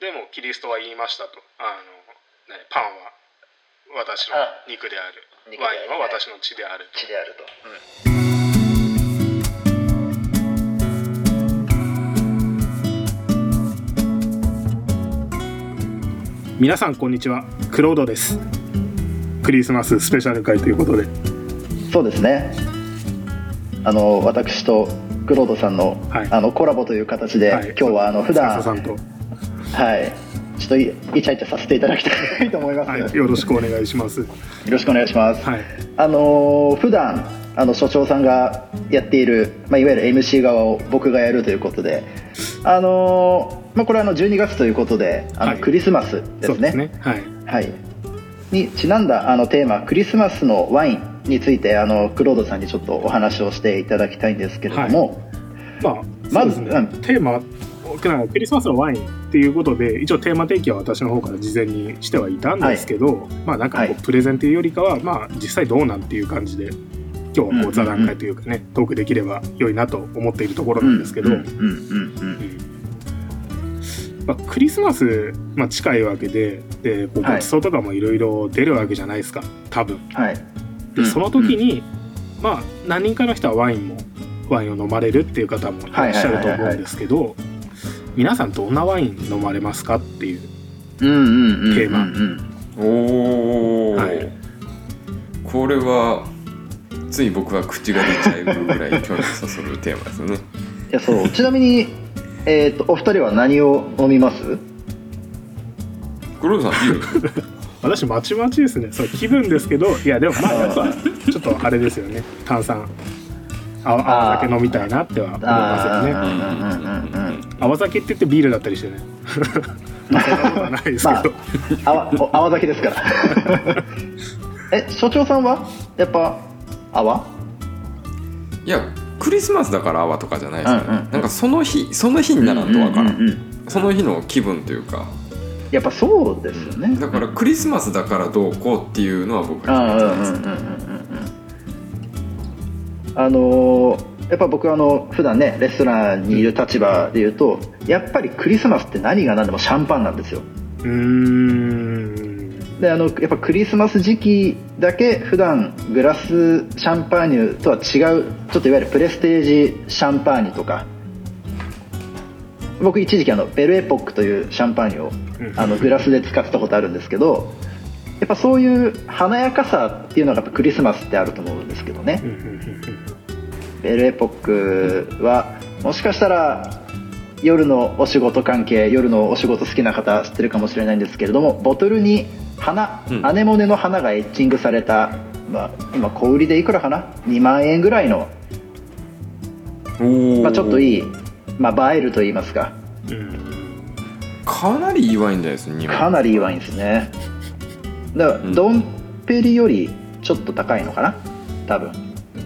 でもキリストは言いましたと。あの、ね、パンは私の肉である。ワインは私の血であると。血であると、皆さんこんにちは。クロードです。クリスマススペシャル会ということで。そうですね。あの私とクロードさんの,、はい。あのコラボという形で、はい。今日はあの普段笹さんと、はい。ちょっといイチャイチャさせていただきたいと思います、はい、よろしくお願いします。よろしくお願いします、はい。あのー普段あの所長さんがやっている、まあ、いわゆる MC 側を僕がやるということで、あのーまあ、これはあの12月ということであの、はい。クリスマスですね。ね。はい。はい、にちなんだあのテーマクリスマスのワインについてあのクロードさんにちょっとお話をしていただきたいんですけれども、まあまずそうですね、テーマクリスマスのワインっていうことで一応テーマ提起は私の方から事前にしてはいたんですけど、まあなんかこう、はい。プレゼンというよりかはまあ実際どうなんっていう感じで今日はこう座談会というかね、トークできれば良いなと思っているところなんですけど、うんうんうんうん。まあ、クリスマス、まあ、近いわけででごちそうとかもいろいろ出るわけじゃないですか多分。はい。うん。でその時に、まあ何人かの人はワインもワインを飲まれるっていう方もいらっしゃると思うんですけど皆さんどんなワイン飲まれますかっていう。うんうんうんうんテーマ。うんおお、はい。これはつい僕は口が出ちゃうぐらい興味そそるテーマですよね。いやそう。ちなみに、えー、とお二人は何を飲みます？黒田さんビール私まちまちですね。そう気分ですけどいやでもまあやっぱちょっとあれですよね。炭酸あ泡酒飲みたいなっては思いますよね。泡酒って言ってビールだったりしてね。そんなことはないですけど、泡お泡酒ですから。え所長さんはやっぱ泡？いやクリスマスだから泡とかじゃないですよね、うんうんなんかその日その日にならんとわからん,、うんうんうんその日の気分というか。やっぱそうですよね。だからクリスマスだからどうこうっていうのは僕あは決めてないですうんあのーやっぱ僕あの普段ねレストランにいる立場で言うとやっぱりクリスマスって何が何でもシャンパンなんですよ。うーん。であのやっぱクリスマス時期だけ普段グラスシャンパーニュとは違うちょっといわゆるプレステージシャンパーニュとか僕一時期あのベルエポックというシャンパーニュをうん。あのグラスで使ってたことあるんですけどやっぱそういう華やかさっていうのがやっぱクリスマスってあると思うんですけどね。ベルエポックはもしかしたら夜のお仕事関係夜のお仕事好きな方知ってるかもしれないんですけれどもボトルに花、うん。アネモネの花がエッチングされた、まあ、今小売りでいくらかな？2万円ぐらいの、まあ、ちょっといい、まあ、映えると言いますか。うん。かなりいいワインじゃないですね2かなりいいワインですねだから、うん。ドンペリよりちょっと高いのかな？多分。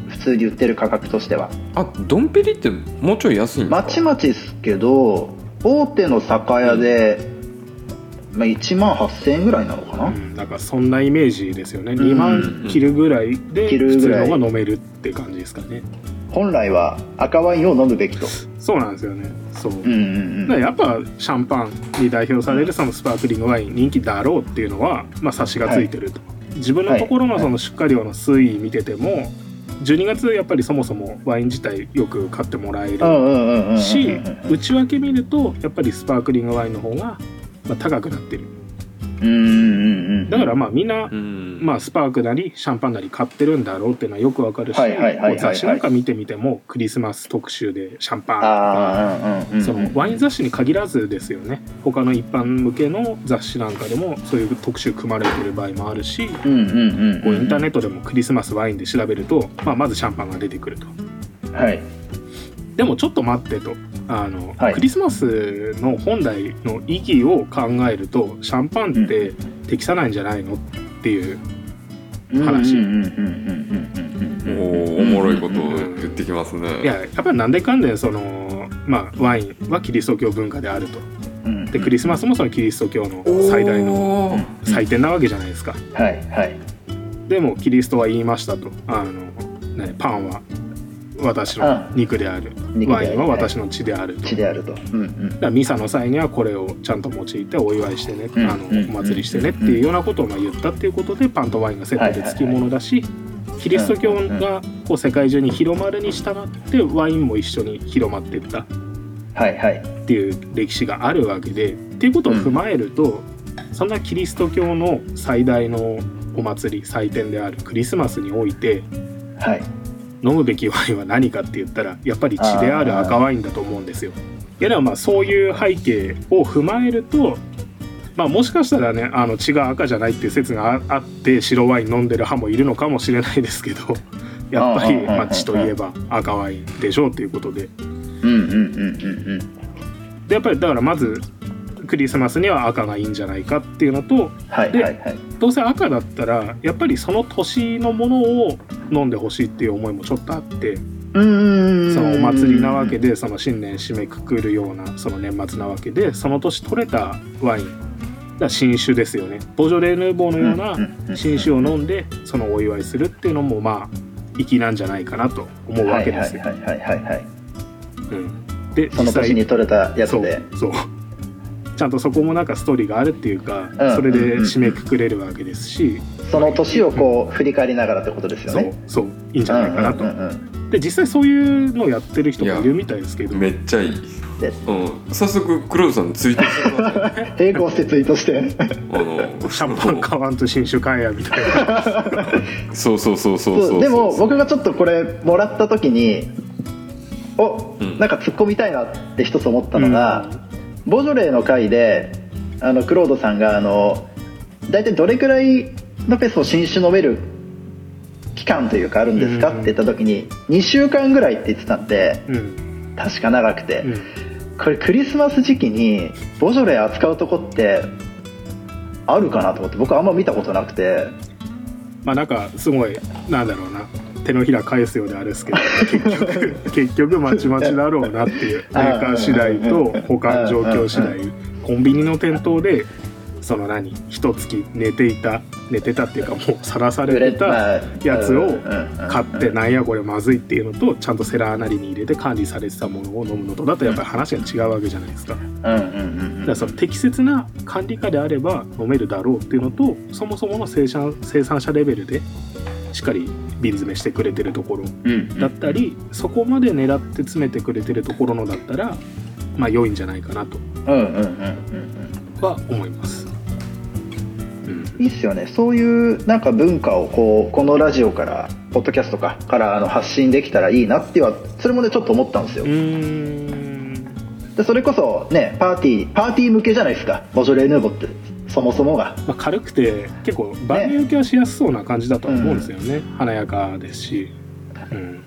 普通に売ってる価格としては。あドンペリってもうちょい安いんですか？まちまちですけど大手の酒屋で、まあ、1万8000円ぐらいなのかな、うんなんかそんなイメージですよね、ん2万切るぐらいで切る普通ぐらい。のが飲めるって感じですかね本来は赤ワインを飲むべきと。そうなんですよね。そう、うんうんだからやっぱシャンパンに代表されるそのスパークリングワイン人気だろうっていうのは、まあ、察しがついてると、自分のところのその出荷量の推移見てても12月やっぱりそもそもワイン自体よく買ってもらえるうんうんうんうんうんうんし内訳見るとやっぱりスパークリングワインの方がまあ高くなってる。うんうんうんうんだからまあみんなうん。まあ、スパークなりシャンパンなり買ってるんだろうっていうのはよくわかるし雑誌なんか見てみてもクリスマス特集でシャンパンとかワイン雑誌に限らずですよね。他の一般向けの雑誌なんかでもそういう特集組まれてる場合もあるしインターネットでもクリスマスワインで調べると、まあ、まずシャンパンが出てくると。はい。でもちょっと待ってとあの、はい。クリスマスの本来の意義を考えるとシャンパンって適さないんじゃないのっていう話。うんうんうんうんうんうんうんおおもろいことを言ってきますね。いややっぱりなんでかんでその、まあ、ワインはキリスト教文化であると。うんでクリスマスもそのキリスト教の最大の祭典なわけじゃないですか。はいはい。でもキリストは言いましたと。あの、ね、パンは私の肉である、肉である。ワインは私の血であると、血であると。うんうん。だミサの際にはこれをちゃんと用いてお祝いしてね、うんあのうん。お祭りしてね。っていうようなことをまあ言ったっていうことでパンとワインがセットで付き物だし、キリスト教がこう世界中に広まるに従ってワインも一緒に広まっていった。っはいはい。ていう歴史があるわけでっていうことを踏まえると、そんなキリスト教の最大のお祭り祭典であるクリスマスにおいてはい飲むべきワインは何かって言ったらやっぱり血である赤ワインだと思うんですよ。いやでもまあそういう背景を踏まえると、まあ、もしかしたらねあの血が赤じゃないっていう説がああって白ワイン飲んでる派もいるのかもしれないですけどやっぱりまあ血といえば赤ワインでしょうっていうことで。うんうんうんうんうん。でやっぱりだからまずクリスマスには赤がいいんじゃないかっていうのとはいはいはい。どうせ赤だったらやっぱりその年のものを飲んでほしいっていう思いもちょっとあって。うんそのお祭りなわけでその新年締めくくるようなその年末なわけでその年取れたワイン新酒ですよね。ボジョレ・ヌーボーのような新酒を飲んでそのお祝いするっていうのもまあ粋なんじゃないかなと思うわけですよ。はいはいはいはいはいうん。でその年に取れたやつそうでそうちゃんとそこもなんかストーリーがあるっていうかうん。それで締めくくれるわけですし。その年をこう振り返りながらってことですよそうねそういいんじゃないかなと。うんうんうんうん。で実際そういうのをやってる人もいるみたいですけど。めっちゃいい、でうん、早速クローズさんツイートして並行してツイートして。あのシャンパン買わんと新酒買えやみたいな。そうそうそうそうそうそう。でも僕がちょっとこれもらった時におうん。なんか突っ込みたいなって一つ思ったのが、ボジョレーの回であのクロードさんがあの大体どれくらいのペースを新酒飲める期間というかあるんですかうん。って言った時に2週間ぐらいって言ってたんでうん。確か長くて、うん。これクリスマス時期にボジョレー扱うとこってあるかなと思って僕あんま見たことなくて。まあなんかすごいなんだろうな手のひら返すようであれですけど結局 結局まちまちだろうなっていうメーカー次第と保管状況次第コンビニの店頭でその何一月寝ていた寝てたっていうかもうさらされてたやつを買ってなんやこれまずいっていうのとちゃんとセラーなりに入れて管理されてたものを飲むのとだとやっぱり話が違うわけじゃないですか。だからその適切な管理下であれば飲めるだろうっていうのとそもそもの生産生産者レベルでしっかり瓶詰めしてくれてるところうんだったり、そこまで狙って詰めてくれてるところのだったらまあ良いんじゃないかなとうんうんうんうんは思います。うん。いいっすよね。そういうなんか文化をこうこのラジオからポッドキャストかからあの発信できたらいいなっていうのはそれもねちょっと思ったんですよ。うーん。でそれこそねパーティーパーティー向けじゃないですか。ボジョレ・ヌーボーってそもそもが。まあ、軽くて結構万人受けはしやすそうな感じだとは思うんですよね、華やかですし、うん、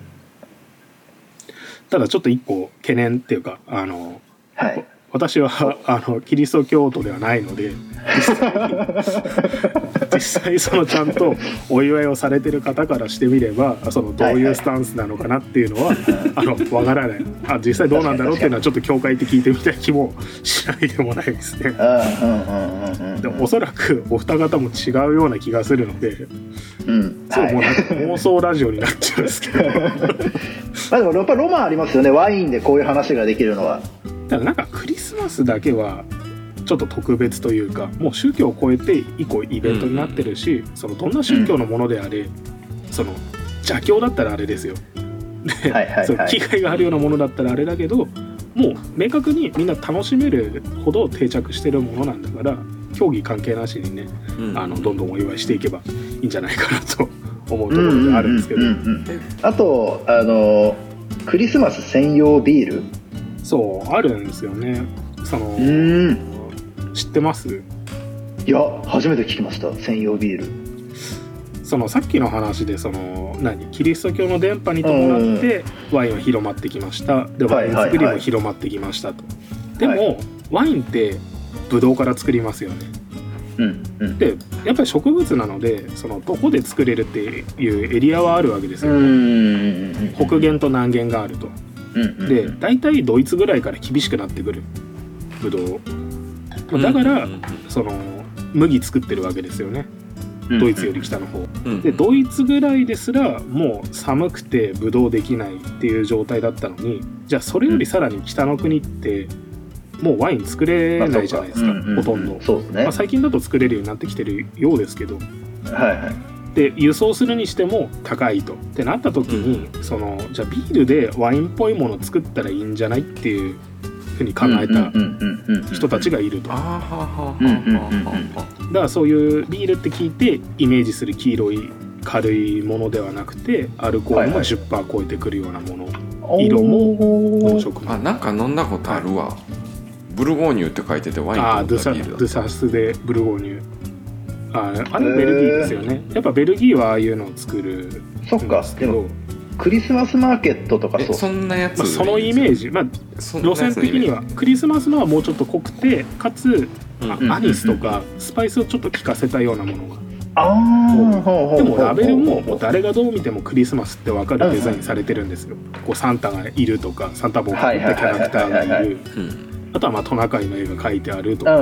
ただちょっと一個懸念っていうかあのはい私はあのキリスト教徒ではないので実際 実際そのちゃんとお祝いをされてる方からしてみればそのどういうスタンスなのかなっていうのはあのわからない。あ実際どうなんだろうっていうのはちょっと教会って聞いてみたい気もしないでもないですね。でおそらくお二方も違うような気がするのでうん。そう、はいもうなんか妄想ラジオになっちゃうんですけど。だ かまあでもやっぱロマンありますよね。ワインでこういう話ができるのは。らなんかクリスマスだけはちょっと特別というかもう宗教を超えて以降イベントになってるし、そのどんな宗教のものであれ、その邪教だったらあれですよ。で、はいはいがあるようなものだったらあれだけどもう明確にみんな楽しめるほど定着してるものなんだから競技関係なしにねうん。あのどんどんお祝いしていけばいいんじゃないかなと 思うところであるんですけど、うんうんうんうんあとあのクリスマス専用ビール？そうあるんですよねそのうん。知ってます？いや初めて聞きました。専用ビール。そのさっきの話でその何？キリスト教の伝播に伴ってワインは広まってきました。でワイン作りも広まってきましたと、でも、はワインってブドウから作りますよね。うんうん。でやっぱり植物なのでそのどこで作れるっていうエリアはあるわけですうよ、ん北限と南限があると。うん。で大体ドイツぐらいから厳しくなってくるブドウ。だから、うん。うんうんその麦作ってるわけですよね。ドイツより北の方。うん。でドイツぐらいですらもう寒くてブドウできないっていう状態だったのにじゃあそれよりさらに北の国ってもうワイン作れないじゃないですか、まあほとんど、そうですね、まあ、最近だと作れるようになってきてるようですけど。はいはい。で輸送するにしても高いと。ってなった時に、そのじゃあビールでワインっぽいものを作ったらいいんじゃないっていうふうに考えた人たちがいると、だからそういうビールって聞いてイメージする黄色い軽いものではなくてアルコールも10%超えてくるようなもの、色色も濃色もあなんか飲んだことあるわ、ブルゴーニュって書いててワインあドゥサとビールだドゥサスでブルゴーニュああれベルギーですよねやっぱベルギーはああいうのを作るそっかんですけどでもクリスマスマーケットとかえそう。そんなやつ、まあ、そのイメージ、まあ、路線的にはクリスマスのはもうちょっと濃くてかつ、うん。アニスとかスパイスをちょっと効かせたようなものがああほうほうでもラベルももう誰がどう見てもクリスマスって分かるデザインされてるんですよ。こうサンタがいるとかサンタ帽をかぶったキャラクターがいる。うん。あとはまあトナカイの絵が描いてあるとか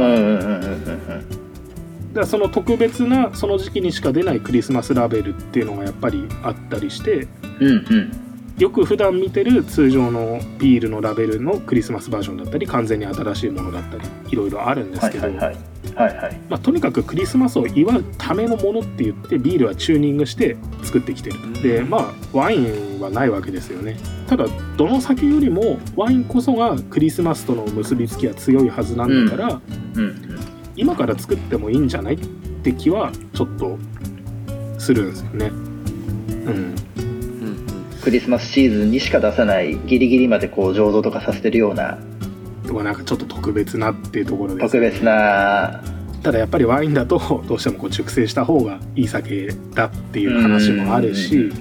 だからその特別なその時期にしか出ないクリスマスラベルっていうのがやっぱりあったりしてうんうん。よく普段見てる通常のビールのラベルのクリスマスバージョンだったり完全に新しいものだったりいろいろあるんですけど、はいはいはい。はいはい。まあ、とにかくクリスマスを祝うためのものって言ってビールはチューニングして作ってきてる。でまあワインはないわけですよね。ただどの酒よりもワインこそがクリスマスとの結びつきは強いはずなんだから、うん今から作ってもいいんじゃない？って気はちょっとするんですよね。うん。うんクリスマスシーズンにしか出さないギリギリまでこう醸造とかさせてるような。とかなんかちょっと特別なっていうところです。特別な。ただやっぱりワインだとどうしてもこう熟成した方がいい酒だっていう話もあるうしん。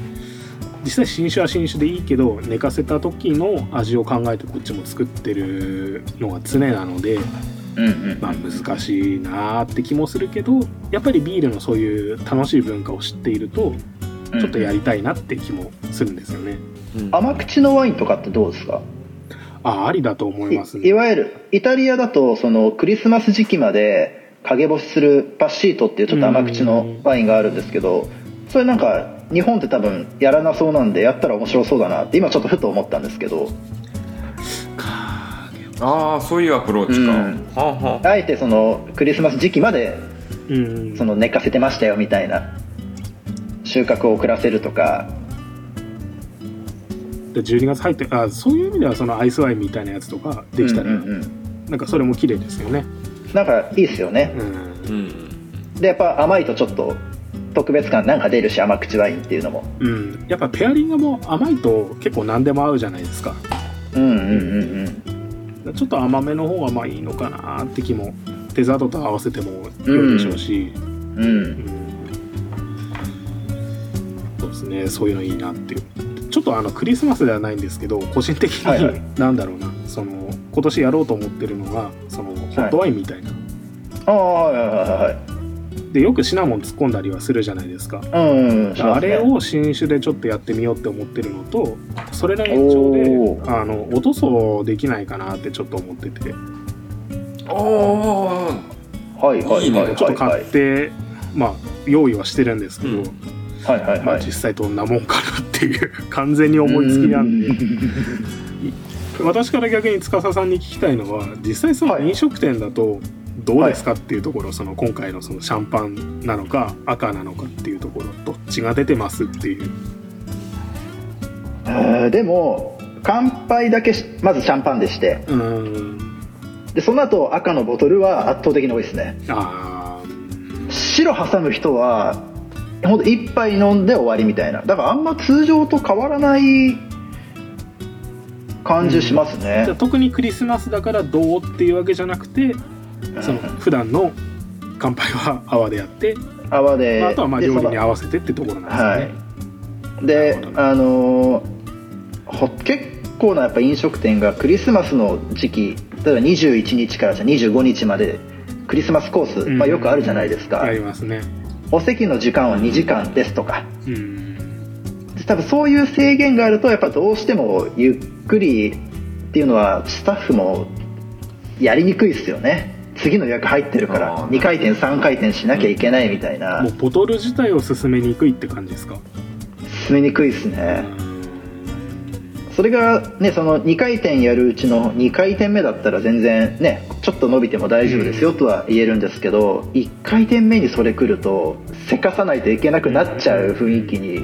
実際新酒は新酒でいいけど寝かせた時の味を考えてこっちも作ってるのが常なので、うんうん。まあ、難しいなーって気もするけどやっぱりビールのそういう楽しい文化を知っているとちょっとやりたいなって気もするんですよね。うん。甘口のワインとかってどうですか？あありだと思いますいいね。わゆるイタリアだとそのクリスマス時期まで陰干しするパッシートっていうちょっと甘口のワインがあるんですけどそれなんか日本って多分やらなそうなんでやったら面白そうだなって今ちょっとふと思ったんですけどああそういうアプローチか、うん。はあはあ。あえてそのクリスマス時期までうん。その寝かせてましたよみたいな収穫を遅らせるとか。で12月入ってあそういう意味ではそのアイスワインみたいなやつとかできたら、うんうんうん。なんかそれも綺麗ですよね。なんかいいですよね。うん。うん。でやっぱ甘いとちょっと特別感なんか出るし甘口ワインっていうのも。うん、やっぱペアリングも甘いと結構何でも合うじゃないですか。うんうんうんうんちょっと甘めの方がまあいいのかなって気もデザートと合わせても良いでしょうし、うん。うん。そうですねそういうのいいなっていう。ちょっとあのクリスマスではないんですけど個人的に、はいはい。なんだろうな。その今年やろうと思ってるのがそのホットワインみたいな、ああはいはいはいはい。でよくシナモン突っ込んだりはするじゃないですか。うんあれを新酒でちょっとやってみようって思ってるのとそれの延長であの落とそうできないかなってちょっと思ってて。おおはいはいはいい。いね。はいちょっと買って、まあ用意はしてるんですけど、うん。はいはいまあ、はい実際どんなもんかなっていう 完全に思いつきなんで。私から逆に司さんに聞きたいのは実際そのはい。飲食店だとどうですかっていうところ、その今回のそのシャンパンなのか赤なのかっていうところどっちが出てますっていう。えーでも乾杯だけしまずシャンパンでして。でその後赤のボトルは圧倒的に多いですね。白挟む人はほんと一杯飲んで終わりみたいな。だからあんま通常と変わらない感じしますね。じゃあ、特にクリスマスだからどうっていうわけじゃなくてその普段の乾杯は泡でやって、泡で、まあ、あとはまあ料理に合わせてってところなんですよね。はい。であのーほ結構なやっぱ飲食店がクリスマスの時期例えば21日からじゃあ25日までクリスマスコース、うん。まあ、よくあるじゃないですか、ありますね。お席の時間は2時間ですとか。うん。で多分そういう制限があるとやっぱどうしてもゆっくりっていうのはスタッフもやりにくいですよね。次の予約入ってるからあー2回転3回転しなきゃいけないみたいな。もうボトル自体を進めにくいって感じですか？進めにくいですねそれがねその2回転やるうちの2回転目だったら全然ねちょっと伸びても大丈夫ですよとは言えるんですけど1回転目にそれ来るとせかさないといけなくなっちゃう雰囲気に。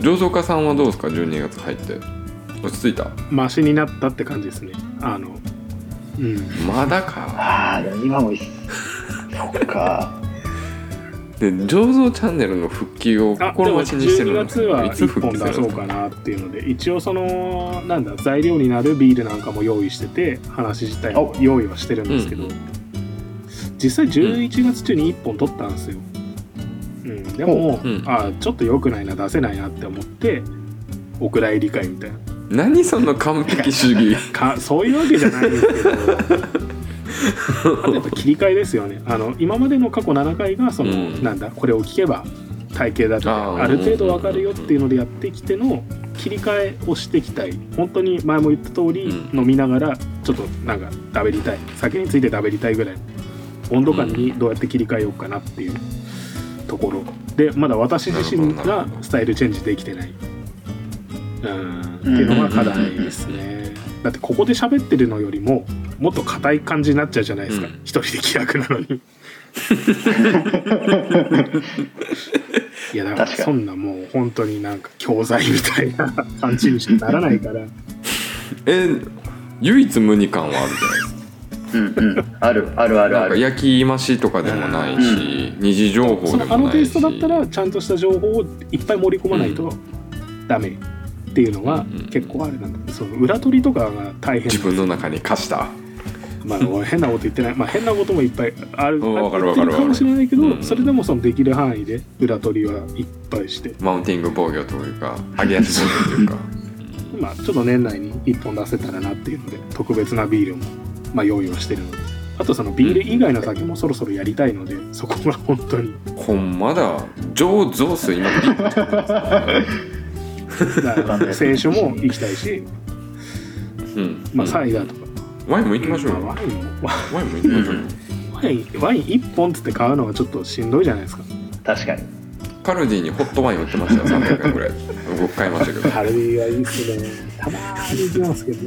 醸造家さんはどうですか？12月入って。落ち着いた？マシになったって感じですね。あのうん。まだか。ああでも今もいいっす。そっかで醸造チャンネルの復帰を心も待ちにしてる12の月はいつ1復帰する本出そうかなっていうので一応そのなんだ材料になるビールなんかも用意してて話自体も用意はしてるんですけど、うん実際11月中に1本取ったんですよ、うん、でも、うんあちょっと良くないな出せないなって思ってお蔵入り会みたいな。何その完璧主義。かそういうわけじゃないですけど あとやっぱ切り替えですよね。あの今までの過去7回がその、うん。なんだこれを聞けば体型だとあー。かある程度わかるよっていうのでやってきての切り替えをしていきたい。本当に前も言った通り、うん。飲みながらちょっとなんか食べりたい。酒について食べりたいぐらい。温度感にどうやって切り替えようかなっていうところ。でまだ私自身がスタイルチェンジできてないうん。っていうのが課題ですね。だってここで喋ってるのよりももっと硬い感じになっちゃうじゃないですか、うん。一人で気楽なのに。いやだからそんなもう本当になんか教材みたいな感じにしかならないから。え唯一無二感はあるじゃないですか。うんうん。ある。あるあるなんかある焼き増しとかでもないし、二次情報でもないし。テイストだったらちゃんとした情報をいっぱい盛り込まないとダメっていうのがうん結構あれな。んだその裏取りとかが大変自分の中に課した。まあ、俺変なこと言ってない、まあ、変なこともいっぱいある。かもしれないけど、うんそれでもそのできる範囲で裏取りはいっぱいして、マウンティング防御というか上げ足防御というか。まあ、ちょっと年内に1本出せたらなっていうので特別なビールも、まあ、用意はしてるので。あとそのビール以外の酒もそろそろやりたいのでそこが本当に。ほんまだ。醸造数今 ビッだから清酒も行きたいし、うん。まあ、サイダーとか、ワインも行きましょうよ。まあワインも。ワワインも行きましょうよ。ワインワイン1本っつって買うのはちょっとしんどいじゃないですか。確かに。カルディにホットワイン売ってましたよ。300円ぐらい。僕買いましたけど。カルビーはいいっすね。たまーに行きますけど。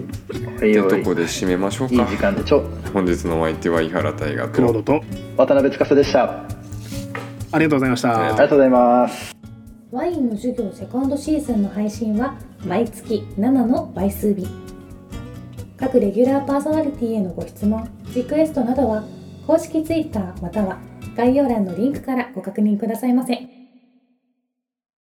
おいおいというとこで締めましょういいか時間でちょ。本日のお相手は井原大河と。クロードと。渡辺司でした。あありがとうございました。ありがとうございますワインの授業セカンドシーズンの配信は毎月7の倍数日。各レギュラーパーソナリティへのご質問リクエストなどは公式 Twitter または概要欄のリンクからご確認くださいませ。